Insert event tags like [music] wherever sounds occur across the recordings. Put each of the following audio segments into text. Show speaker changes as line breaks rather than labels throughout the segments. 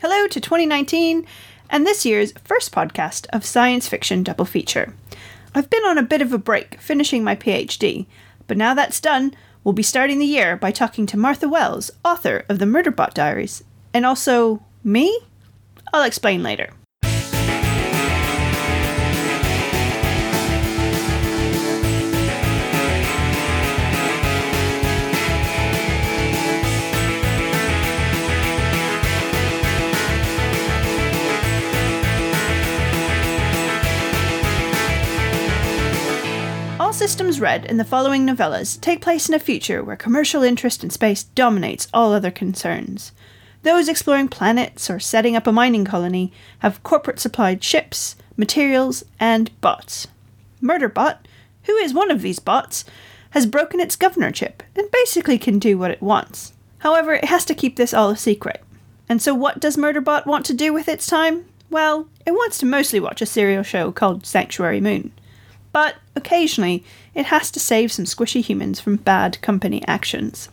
Hello to 2019 and this year's first podcast of Science Fiction Double Feature. I've been on a bit of a break finishing my PhD, but now that's done, we'll be starting the year by talking to Martha Wells, author of the Murderbot Diaries, and also me? I'll explain later. Systems Red and the following novellas take place in a future where commercial interest in space dominates all other concerns. Those exploring planets or setting up a mining colony have corporate supplied ships, materials, and bots. Murderbot, who is one of these bots, has broken its governorship and basically can do what it wants. However, it has to keep this all a secret. And so, what does Murderbot want to do with its time? Well, it wants to mostly watch a serial show called Sanctuary Moon but occasionally it has to save some squishy humans from bad company actions.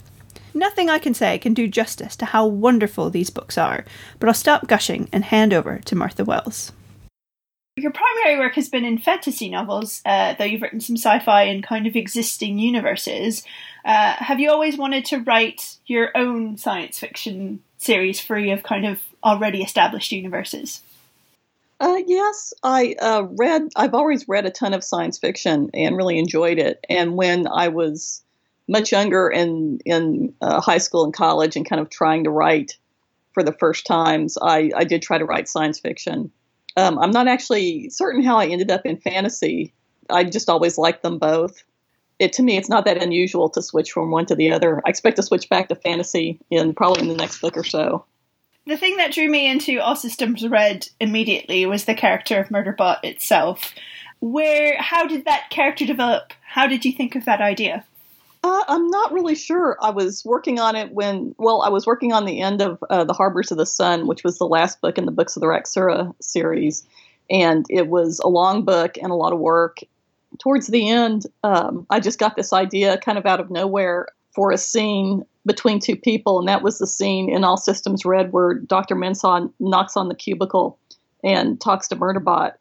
Nothing I can say can do justice to how wonderful these books are, but I'll stop gushing and hand over to Martha Wells. Your primary work has been in fantasy novels, uh, though you've written some sci fi and kind of existing universes. Uh, have you always wanted to write your own science fiction series free of kind of already established universes?
Uh, yes, I uh, read. I've always read a ton of science fiction and really enjoyed it. And when I was much younger and in uh, high school and college, and kind of trying to write for the first times, I, I did try to write science fiction. Um, I'm not actually certain how I ended up in fantasy. I just always liked them both. It to me, it's not that unusual to switch from one to the other. I expect to switch back to fantasy in probably in the next book or so
the thing that drew me into All Systems Red immediately was the character of Murderbot itself. Where, how did that character develop? How did you think of that idea?
Uh, I'm not really sure. I was working on it when, well, I was working on the end of uh, The Harbors of the Sun, which was the last book in the Books of the Raxura series. And it was a long book and a lot of work. Towards the end, um, I just got this idea kind of out of nowhere for a scene between two people, and that was the scene in All Systems Red where Dr. Mensah knocks on the cubicle and talks to Murderbot.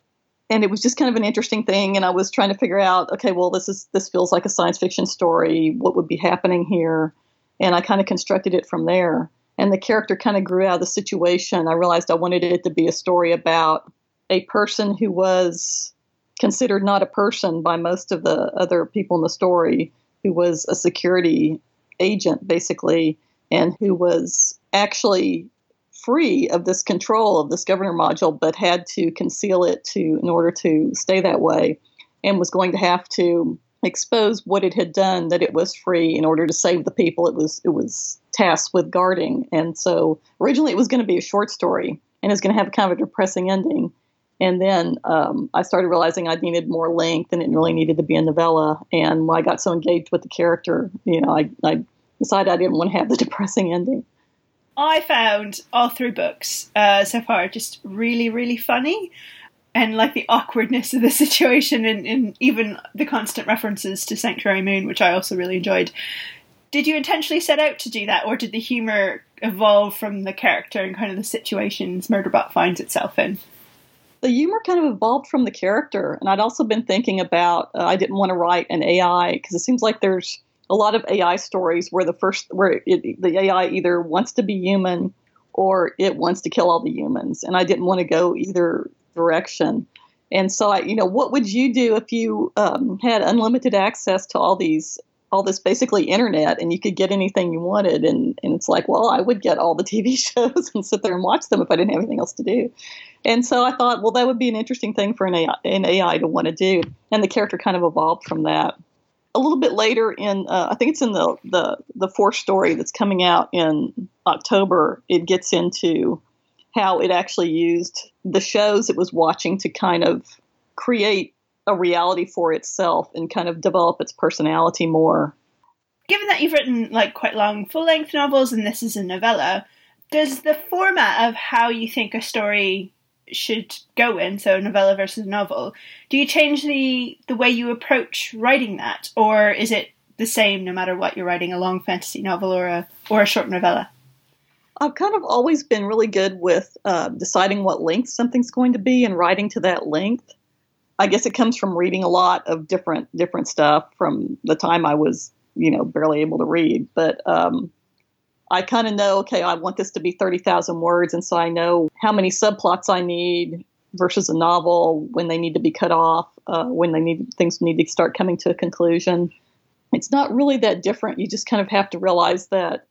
And it was just kind of an interesting thing, and I was trying to figure out, okay, well, this is this feels like a science fiction story. What would be happening here? And I kind of constructed it from there. And the character kind of grew out of the situation. I realized I wanted it to be a story about a person who was considered not a person by most of the other people in the story, who was a security agent, basically, and who was actually free of this control of this governor module, but had to conceal it to in order to stay that way, and was going to have to expose what it had done that it was free in order to save the people it was it was tasked with guarding. And so originally it was going to be a short story and it's going to have a kind of a depressing ending. And then um, I started realizing I needed more length and it really needed to be a novella. And when I got so engaged with the character, you know, I, I decided I didn't want to have the [laughs] depressing ending.
I found all three books uh, so far just really, really funny. And like the awkwardness of the [laughs] situation and, and even the constant references to Sanctuary Moon, which I also really enjoyed. Did you intentionally set out to do that, or did the humor evolve from the character and kind of the situations Murderbot finds itself in?
The humor kind of evolved from the character. And I'd also been thinking about uh, I didn't want to write an AI because it seems like there's a lot of AI stories where the first where it, the AI either wants to be human or it wants to kill all the humans, and I didn't want to go either direction. And so, I, you know, what would you do if you um, had unlimited access to all these all this basically internet and you could get anything you wanted. And, and it's like well i would get all the [laughs] tv shows and sit there and watch them if i didn't have anything else to do. And so i thought well that would be an interesting thing for an ai, an AI to want to do. And the character kind of evolved from that. A little bit later in uh, i think it's in the, the the fourth story that's coming out in october it gets into how it actually used the shows it was watching to kind of create a reality for itself and kind of develop its personality more.
Given that you've written like quite long full length novels and this is a novella, does the format of how you think a story should go in, so novella versus novel, do you change the the way you approach writing that, or is it the same no matter what you're writing, a long fantasy novel or a or a short novella?
I've kind of always been really good with uh, deciding what length something's going to be and writing to that length. I guess it comes from reading a lot of different different stuff from the time I was, you know, barely able to read. But um, I kind of know, okay, I want this to be thirty thousand words, and so I know how many subplots I need versus a novel when they need to be cut off, uh, when they need things need to start coming to a conclusion. It's not really that different. You just kind of have to realize that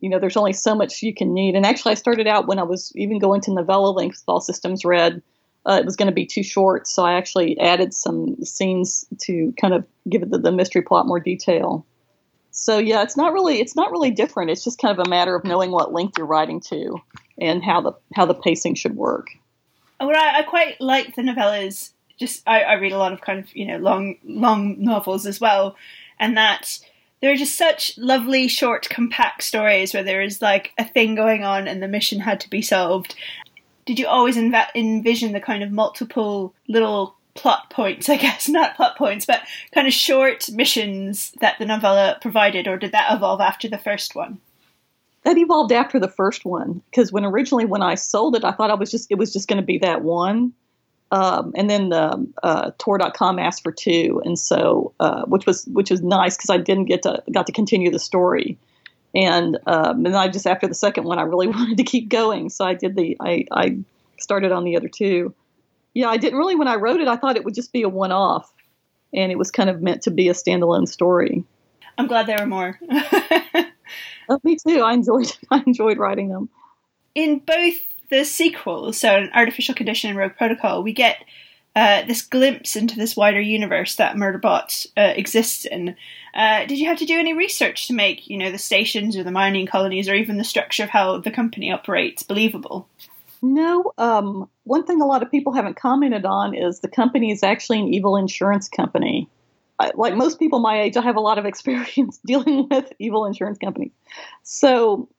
you know, there's only so much you can need. And actually, I started out when I was even going to novella length with All Systems Red. Uh, it was going to be too short, so I actually added some scenes to kind of give the, the mystery plot more detail. So yeah, it's not really it's not really different. It's just kind of a matter of knowing what length you're writing to and how the how the pacing should work.
Well, I, I quite like the novellas. Just I, I read a lot of kind of you know long long novels as well, and that there are just such lovely, short, compact stories where there is like a thing going on and the mission had to be solved. Did you always env- envision the kind of multiple little plot points, [laughs] I guess, not plot points, but kind of short missions that the novella provided, or did that evolve after the first one?
That evolved after the first one because when originally when I sold it, I thought I was just it was just going to be that one, um, and then the uh, Tor.com asked for two, and so uh, which was which was nice because I didn't get to got to continue the story, and um, and I just after the second one I really [laughs] wanted to keep going, so I did the I I started on the other two. Yeah, I didn't really when I wrote it I thought it would just be a one off, and it was kind of meant to be a standalone story.
I'm glad there were more. [laughs]
oh, me too. I enjoyed [laughs] I enjoyed writing them.
In both the sequel, so an artificial condition and Rogue Protocol, we get uh, this glimpse into this wider universe that Murderbot uh, exists in. Uh, did you have to do any research to make, you know, the stations or the mining colonies or even the structure of how the company operates believable?
No. Um, one thing a lot of people haven't commented on is the company is actually an evil insurance company. I, like most people my age, I have a lot of [laughs] experience dealing with evil insurance companies. So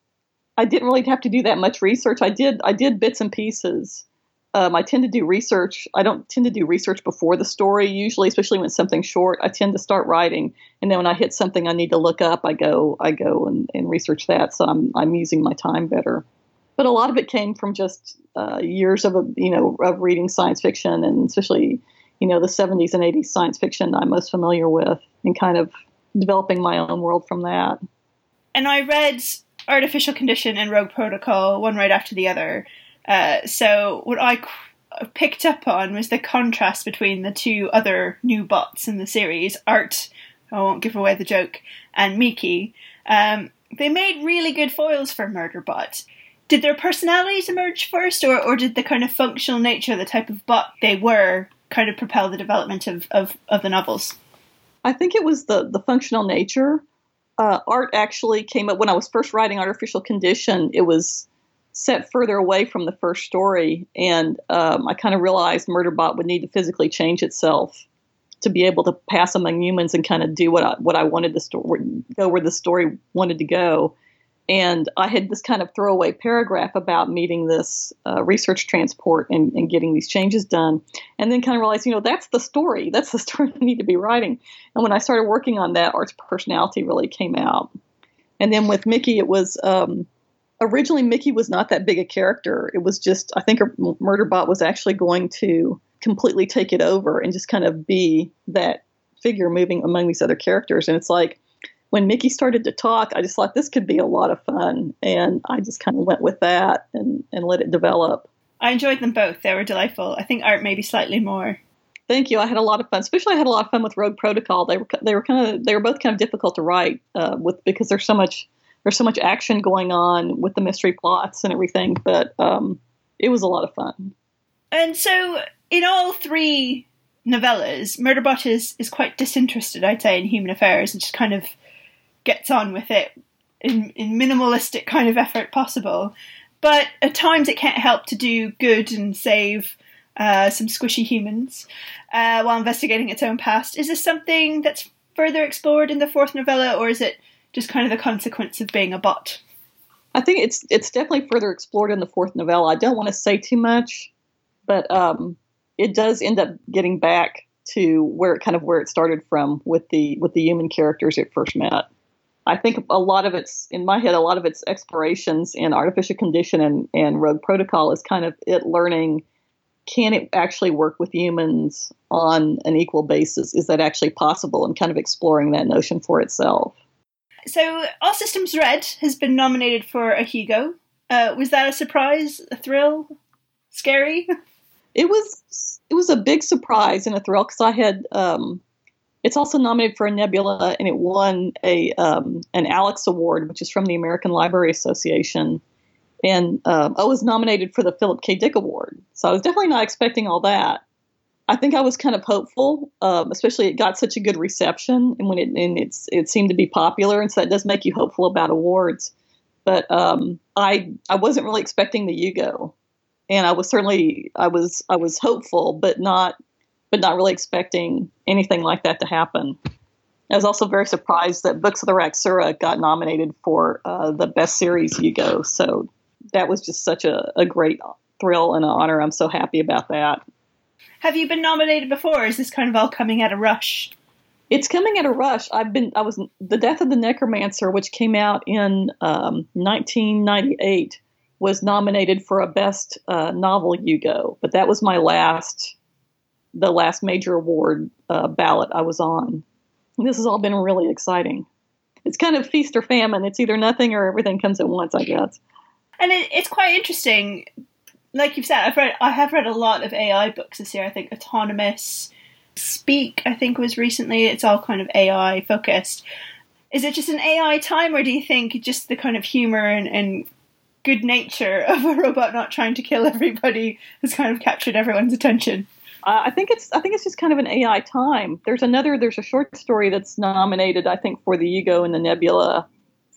I didn't really have to do that much research. I did I did bits and pieces. Um, I tend to do research. I don't tend to do research before the story usually, especially when it's something short. I tend to start writing, and then when I hit something I need to look up, I go I go and, and research that. So I'm I'm using my time better. But a lot of it came from just uh, years of you know of reading science fiction, and especially you know the 70s and 80s science fiction I'm most familiar with, and kind of developing my own world from that.
And I read Artificial Condition and Rogue Protocol, one right after the other. Uh, so what I picked up on was the contrast between the two other new bots in the series, Art, I won't give away the joke, and Miki. Um, they made really good foils for Murderbot. Did their personalities emerge first, or, or did the kind of functional nature, the type of bot they were, kind of propel the development of, of, of the novels?
I think it was the, the functional nature uh, art actually came up when I was first writing Artificial Condition. It was set further away from the first story, and um, I kind of realized Murderbot would need to physically change itself to be able to pass among humans and kind of do what I, what I wanted the story go where the story wanted to go. And I had this kind of throwaway paragraph about meeting this uh, research transport and, and, getting these changes done. And then kind of realized, you know, that's the story. [laughs] That's the story I need to be writing. And when I started working on that, Art's personality really came out. And then with Miki, it was um, originally Miki was not that big a character. It was just, I think Murderbot was actually going to completely take it over and just kind of be that figure moving among these other characters. And it's like, when Miki started to talk, I just thought this could be a lot of fun, and I just kind of went with that and and let it develop.
I enjoyed them both; they were delightful. I think art maybe slightly more.
Thank you. I had a lot of fun. Especially, I had a lot of fun with Rogue Protocol. They were they were kind of they were both kind of difficult to write uh, with because there's so much there's so much action going on with the mystery plots and everything. But um, it was a lot of fun.
And so, in all three novellas, Murderbot is is quite disinterested, I'd say, in human affairs and just kind of gets on with it in, in minimalistic kind of effort possible. But at times it can't help to do good and save uh, some squishy humans uh, while investigating its own past. Is this something that's further explored in the fourth novella, or is it just kind of the consequence of being a bot?
I think it's it's definitely further explored in the fourth novella. I don't want to say too much, but um, it does end up getting back to where it kind of where it started from with the with the human characters it first met. I think a lot of it's in my head. A lot of its explorations in artificial condition and and Rogue Protocol is kind of it learning can it actually work with humans on an equal basis? Is that actually possible? And kind of exploring that notion for itself.
So, All Systems Red has been nominated for a Hugo. Uh, was that a surprise, a thrill, scary? [laughs]
It was. It was a big surprise and a thrill because I had. Um, it's also nominated for a Nebula, and it won a um, an Alex Award, which is from the American Library Association and um, I was nominated for the Philip K. Dick Award. So I was definitely not expecting all that. I think I was kind of hopeful, um, especially it got such a good reception, and when it and it's it seemed to be popular, and so that does make you hopeful about awards. But um, I I wasn't really expecting the Hugo, and I was certainly I was I was hopeful, but not but not really expecting anything like that to happen. I was also very surprised that Books of the Raxura got nominated for uh, the best series Hugo. So that was just such a, a great thrill and an honor. I'm so happy about that.
Have you been nominated before? is this kind of all coming at a rush?
It's coming at a rush. I've been. I was the Death of the Necromancer, which came out in um, 1998, was nominated for a Best uh, Novel Hugo, but that was my last, the last major award uh, ballot I was on. This has all been really exciting. It's kind of feast or famine. It's either nothing or everything comes at once, I guess
and it, it's quite interesting. Like you've said, I've read, I have read a lot of AI books this year. I think Autonomous, Speak, I think was recently. It's all kind of AI focused. Is it just an AI time, or do you think just the kind of humor and, and good nature of a robot not trying to kill everybody has kind of captured everyone's attention?
Uh, I think it's I think it's just kind of an AI time. There's another there's a short story that's nominated I think for the Hugo and the Nebula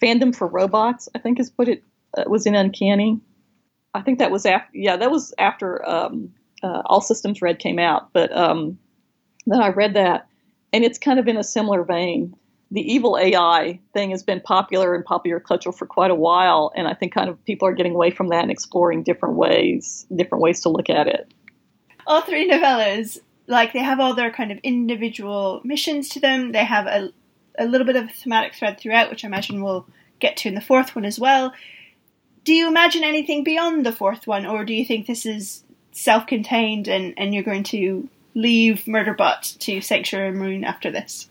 fandom for robots. I think is what it uh, was in Uncanny. I think that was after. Yeah, that was after um, uh, All Systems Red came out. But um, then I read that, and it's kind of in a similar vein. The evil AI thing has been popular in popular culture for quite a while, and I think kind of people are getting away from that and exploring different ways, different ways to look at it.
All three novellas, like they have all their kind of individual missions to them. They have a a little bit of a thematic thread throughout, which I imagine we'll get to in the fourth one as well do you imagine anything beyond the fourth one, or do you think this is self-contained and, and you're going to leave Murderbot to Sanctuary Moon after this?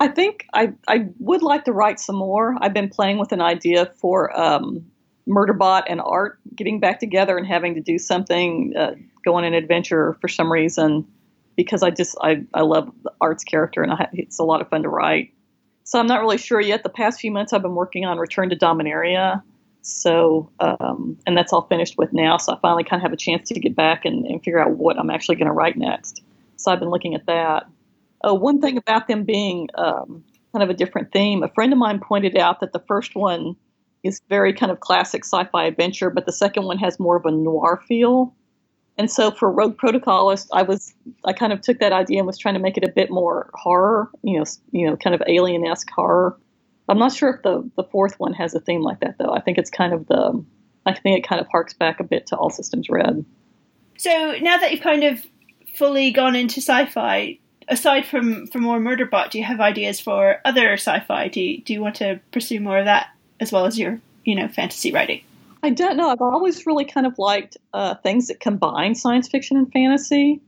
I think I, I would like to write some more. I've been playing with an idea for um, Murderbot and Art getting back together and having to do something, uh, go on an adventure for some reason, because I just I, I love Art's character and I, it's a lot of fun to write. So I'm not really sure yet. The past few months I've been working on Return to Dominaria, so, um, and that's all finished with now. So I finally kind of have a chance to get back and, and figure out what I'm actually going to write next. So I've been looking at that. Uh, one thing about them being um, kind of a different theme, a friend of mine pointed out that the first one is very kind of classic sci-fi adventure, but the second one has more of a noir feel. And so for Rogue Protocolist, I was I kind of took that idea and was trying to make it a bit more horror, you know, you know, kind of alien-esque horror. I'm not sure if the the fourth one has a theme like that though. I think it's kind of the I think it kind of harks back a bit to All Systems Red.
So now that you've kind of fully gone into sci-fi, aside from from more Murderbot, do you have ideas for other sci-fi? Do you, do you want to pursue more of that as well as your you know fantasy writing?
I don't know. I've always really kind of liked uh, things that combine science fiction and fantasy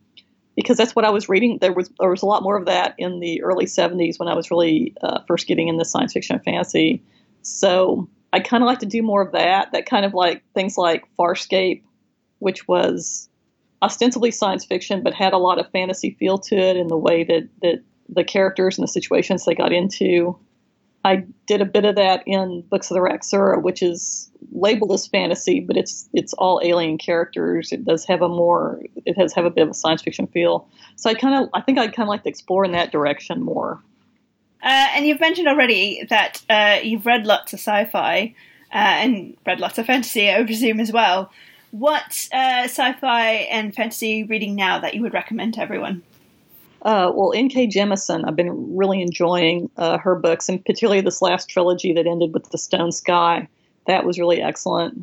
because that's what I was reading. There was there was a lot more of that in the early '70s when I was really uh, first getting into science fiction and fantasy. So I kind of like to do more of that. That kind of like things like Farscape, which was ostensibly science fiction but had a lot of fantasy feel to it in the way that that the characters and the situations they got into. I did a bit of that in Books of the Raxura, which is labeled as fantasy, but it's it's all alien characters. It does have a more it has have a bit of a science fiction feel. So I kind of I think I'd kind of like to explore in that direction more.
Uh, and you've mentioned already that uh, you've read lots of sci-fi uh, and read lots of fantasy, I presume as well. What uh, sci-fi and fantasy reading now that you would recommend to everyone?
Uh, well, N.K. Jemisin, I've been really enjoying uh, her books, and particularly this last trilogy that ended with The Stone Sky. That was really excellent.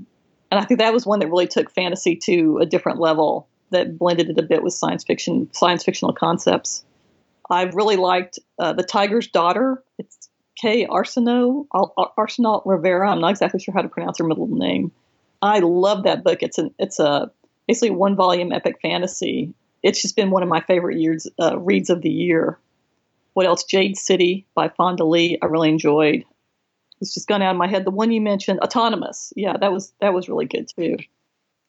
And I think that was one that really took fantasy to a different level that blended it a bit with science fiction, science fictional concepts. I've really liked uh, The Tiger's Daughter. It's K. Arsenault Rivera. I'm not exactly sure how to pronounce her middle name. I love that book. It's an it's a basically one volume epic fantasy. It's just been one of my favorite years uh, reads of the year. What else? Jade City by Fonda Lee. I really enjoyed. It's just gone out of my head. The one you mentioned, Autonomous. Yeah, that was that was really good too.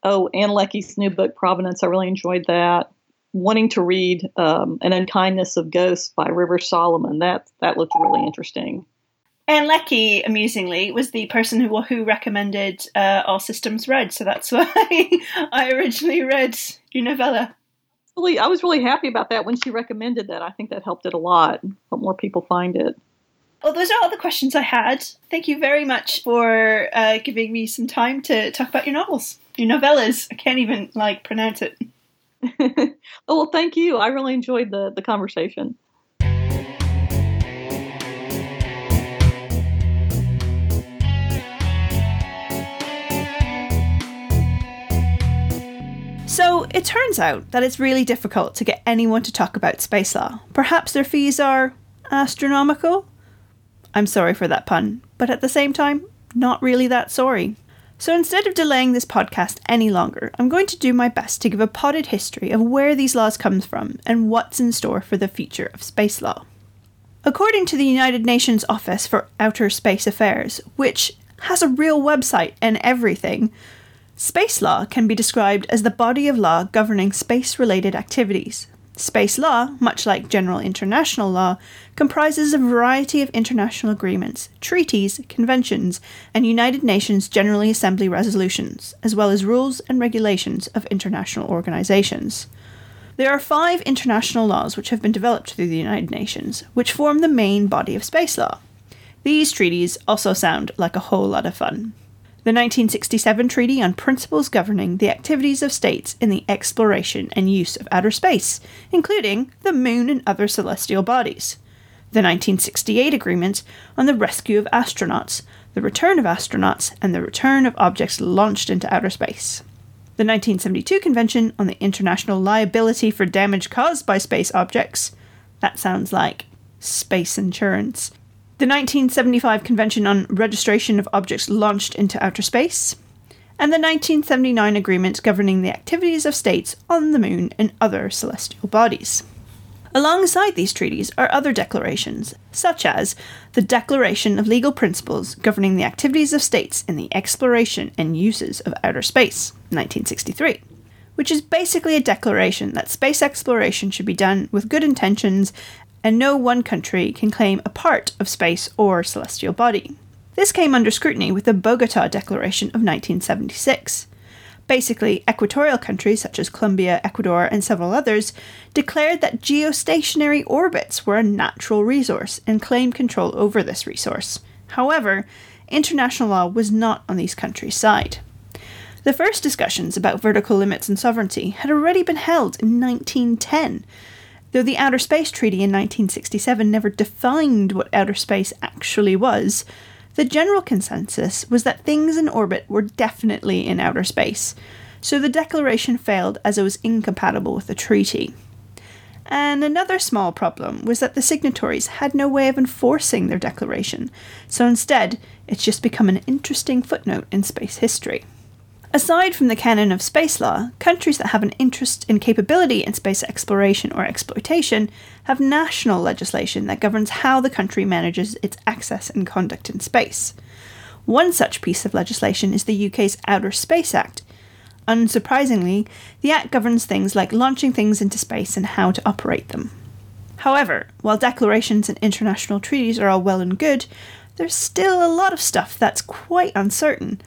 Oh, Ann Leckie's new book, Provenance. I really enjoyed that. Wanting to read um, An Unkindness of Ghosts by River Solomon. That that looked really interesting.
Ann Leckie, amusingly, was the person who who recommended uh, All Systems Red, so that's [laughs] why I originally read your novella.
Really, I was really happy about that when she recommended that. I think that helped it a lot. Help more people find it.
Well, those are all the questions I had. Thank you very much for uh, giving me some time to talk about your novels, your novellas. I can't even like pronounce it. [laughs]
oh well, thank you. I really enjoyed the the conversation.
So it turns out that it's really difficult to get anyone to talk about space law. Perhaps their fees are astronomical? I'm sorry for that pun, but at the same time, not really that sorry. So instead of delaying this podcast any longer, I'm going to do my best to give a potted history of where these laws come from and what's in store for the future of space law. According to the United Nations Office for Outer Space Affairs, which has a real website and everything, Space law can be described as the body of law governing space related activities. Space law, much like general international law, comprises a variety of international agreements, treaties, conventions, and United Nations General Assembly resolutions, as well as rules and regulations of international organizations. There are five international laws which have been developed through the United Nations, which form the main body of space law. These treaties also sound like a whole lot of fun the 1967 Treaty on Principles Governing the Activities of States in the Exploration and Use of Outer Space, including the Moon and other celestial bodies, the 1968 Agreement on the Rescue of Astronauts, the Return of Astronauts, and the Return of Objects Launched into Outer Space, the 1972 Convention on the International Liability for Damage Caused by Space Objects. That sounds like space insurance the 1975 Convention on Registration of Objects Launched into Outer Space, and the 1979 Agreement governing the activities of states on the Moon and other celestial bodies. Alongside these treaties are other declarations, such as the Declaration of Legal Principles Governing the Activities of States in the Exploration and Uses of Outer Space, 1963, which is basically a declaration that space exploration should be done with good intentions and no one country can claim a part of space or celestial body. This came under scrutiny with the Bogota Declaration of 1976. Basically, equatorial countries such as Colombia, Ecuador, and several others declared that geostationary orbits were a natural resource and claimed control over this resource. However, international law was not on these countries' side. The first discussions about vertical limits and sovereignty had already been held in 1910, Though the Outer Space Treaty in 1967 never defined what outer space actually was, the general consensus was that things in orbit were definitely in outer space, so the declaration failed as it was incompatible with the treaty. And another small problem was that the signatories had no way of enforcing their declaration, so instead, it's just become an interesting footnote in space history. Aside from the canon of space law, countries that have an interest in capability in space exploration or exploitation have national legislation that governs how the country manages its access and conduct in space. One such piece of legislation is the UK's Outer Space Act. Unsurprisingly, the Act governs things like launching things into space and how to operate them. However, while declarations and international treaties are all well and good, there's still a lot of stuff that's quite uncertain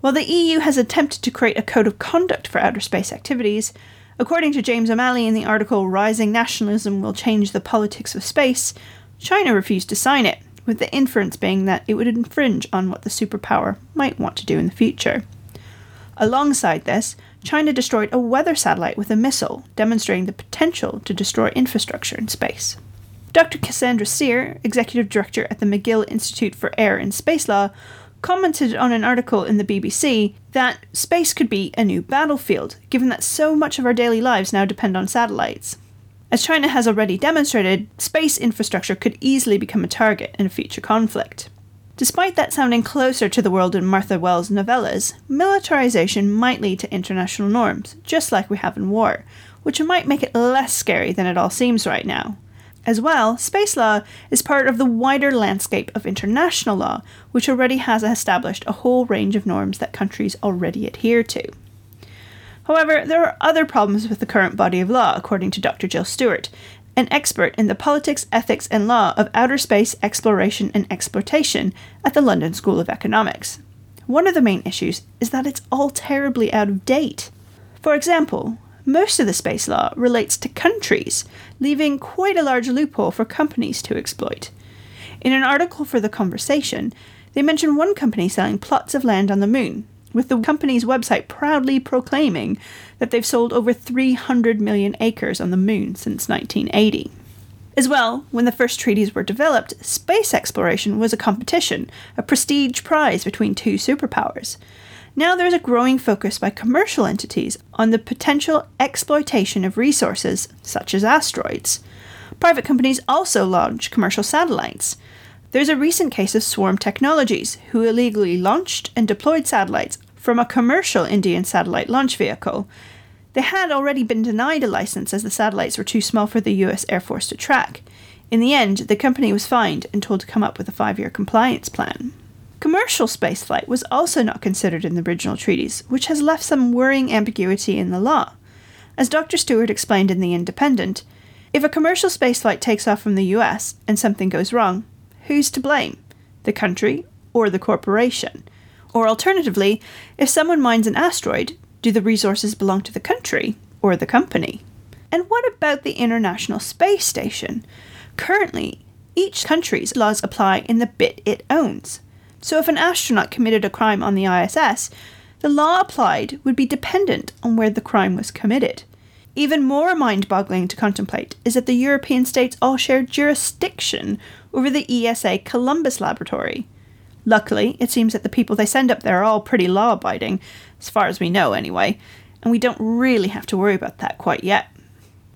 while the EU has attempted to create a code of conduct for outer space activities, according to James O'Malley in the article Rising Nationalism Will Change the Politics of Space, China refused to sign it, with the inference being that it would infringe on what the superpower might want to do in the future. Alongside this, China destroyed a weather satellite with a missile, demonstrating the potential to destroy infrastructure in space. Dr. Cassandra Steer, executive director at the McGill Institute for Air and Space Law, commented on an article in the BBC that space could be a new battlefield, given that so much of our daily lives now depend on satellites. As China has already demonstrated, space infrastructure could easily become a target in a future conflict. Despite that sounding closer to the world in Martha Wells' novellas, militarization might lead to international norms, just like we have in war, which might make it less scary than it all seems right now. As well, space law is part of the wider landscape of international law, which already has established a whole range of norms that countries already adhere to. However, there are other problems with the current body of law, according to Dr. Jill Stuart, an expert in the politics, ethics, and law of outer space exploration and exploitation at the London School of Economics. One of the main issues is that it's all terribly out of date. For example, most of the space law relates to countries, leaving quite a large loophole for companies to exploit. In an article for The Conversation, they mention one company selling plots of land on the moon, with the company's website proudly proclaiming that they've sold over 300 million acres on the moon since 1980. As well, when the first treaties were developed, space exploration was a competition, a prestige prize between two superpowers. Now there's a growing focus by commercial entities on the potential exploitation of resources, such as asteroids. Private companies also launch commercial satellites. There's a recent case of Swarm Technologies, who illegally launched and deployed satellites from a commercial Indian satellite launch vehicle. They had already been denied a license as the satellites were too small for the US Air Force to track. In the end, the company was fined and told to come up with a five year compliance plan. Commercial spaceflight was also not considered in the original treaties, which has left some worrying ambiguity in the law. As Dr. Stuart explained in The Independent, if a commercial spaceflight takes off from the US and something goes wrong, who's to blame? The country or the corporation? Or alternatively, if someone mines an asteroid, do the resources belong to the country or the company? And what about the International Space Station? Currently, each country's laws apply in the bit it owns. So if an astronaut committed a crime on the ISS, the law applied would be dependent on where the crime was committed. Even more mind boggling to contemplate is that the European states all share jurisdiction over the ESA Columbus Laboratory. Luckily, it seems that the people they send up there are all pretty law abiding, as far as we know anyway, and we don't really have to worry about that quite yet.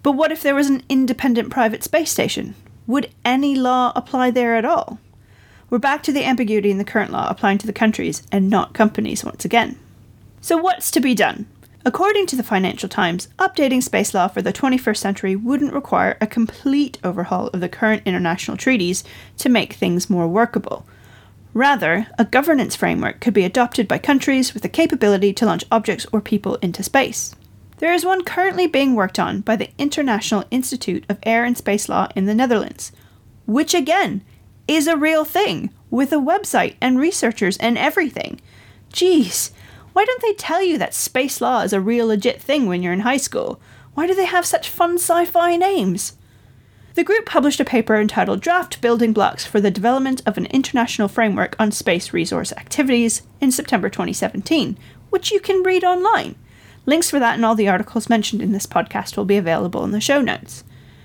But what if there was an independent private space station? Would any law apply there at all? We're back to the ambiguity in the current law applying to the countries and not companies once again. So, what's to be done? According to the Financial Times, updating space law for the 21st century wouldn't require a complete overhaul of the current international treaties to make things more workable. Rather, a governance framework could be adopted by countries with the capability to launch objects or people into space. There is one currently being worked on by the International Institute of Air and Space Law in the Netherlands, which again is a real thing with a website and researchers and everything. Geez, why don't they tell you that space law is a real legit thing when you're in high school? Why do they have such fun sci fi names? The group published a paper entitled Draft Building Blocks for the Development of an International Framework on Space Resource Activities in September 2017, which you can read online. Links for that and all the articles mentioned in this podcast will be available in the show notes.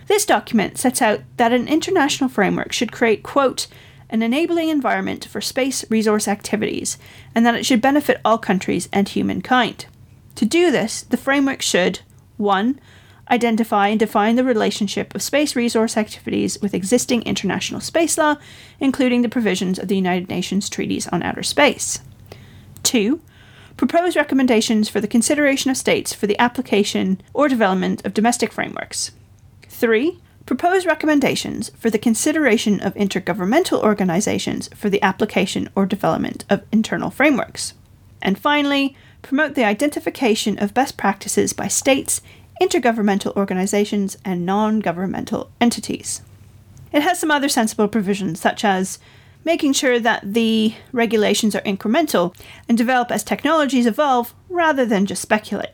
This document sets out that an international framework should create, quote, an enabling environment for space resource activities, and that it should benefit all countries and humankind. To do this, the framework should 1. Identify and define the relationship of space resource activities with existing international space law, including the provisions of the United Nations treaties on outer space. 2. Propose recommendations for the consideration of states for the application or development of domestic frameworks. 3. Propose recommendations for the consideration of intergovernmental organizations for the application or development of internal frameworks. And finally, promote the identification of best practices by states, intergovernmental organizations, and non governmental entities. It has some other sensible provisions, such as making sure that the regulations are incremental and develop as technologies evolve rather than just speculate.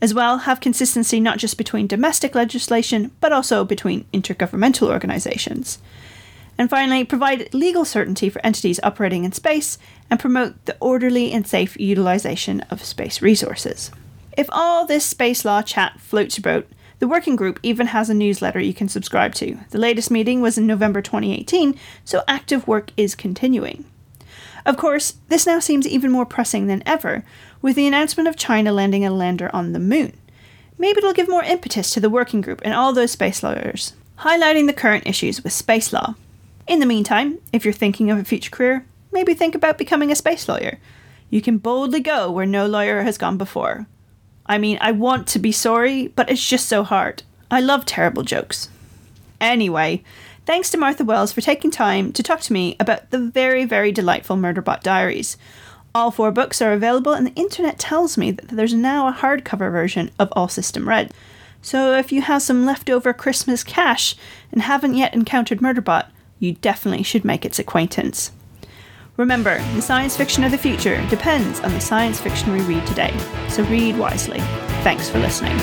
As well, have consistency not just between domestic legislation, but also between intergovernmental organizations. And finally, provide legal certainty for entities operating in space and promote the orderly and safe utilization of space resources. If all this space law chat floats your boat, the working group even has a newsletter you can subscribe to. The latest meeting was in November 2018, so active work is continuing. Of course, this now seems even more pressing than ever, with the announcement of China landing a lander on the moon. Maybe it'll give more impetus to the working group and all those space lawyers, highlighting the current issues with space law. In the meantime, if you're thinking of a future career, maybe think about becoming a space lawyer. You can boldly go where no lawyer has gone before. I mean, I want to be sorry, but it's just so hard. I love terrible jokes. Anyway, thanks to Martha Wells for taking time to talk to me about the very, very delightful Murderbot Diaries. All four books are available, and the internet tells me that there's now a hardcover version of All System Red. So if you have some leftover Christmas cash and haven't yet encountered Murderbot, you definitely should make its acquaintance. Remember, the science fiction of the future depends on the science fiction we read today, so read wisely. Thanks for listening.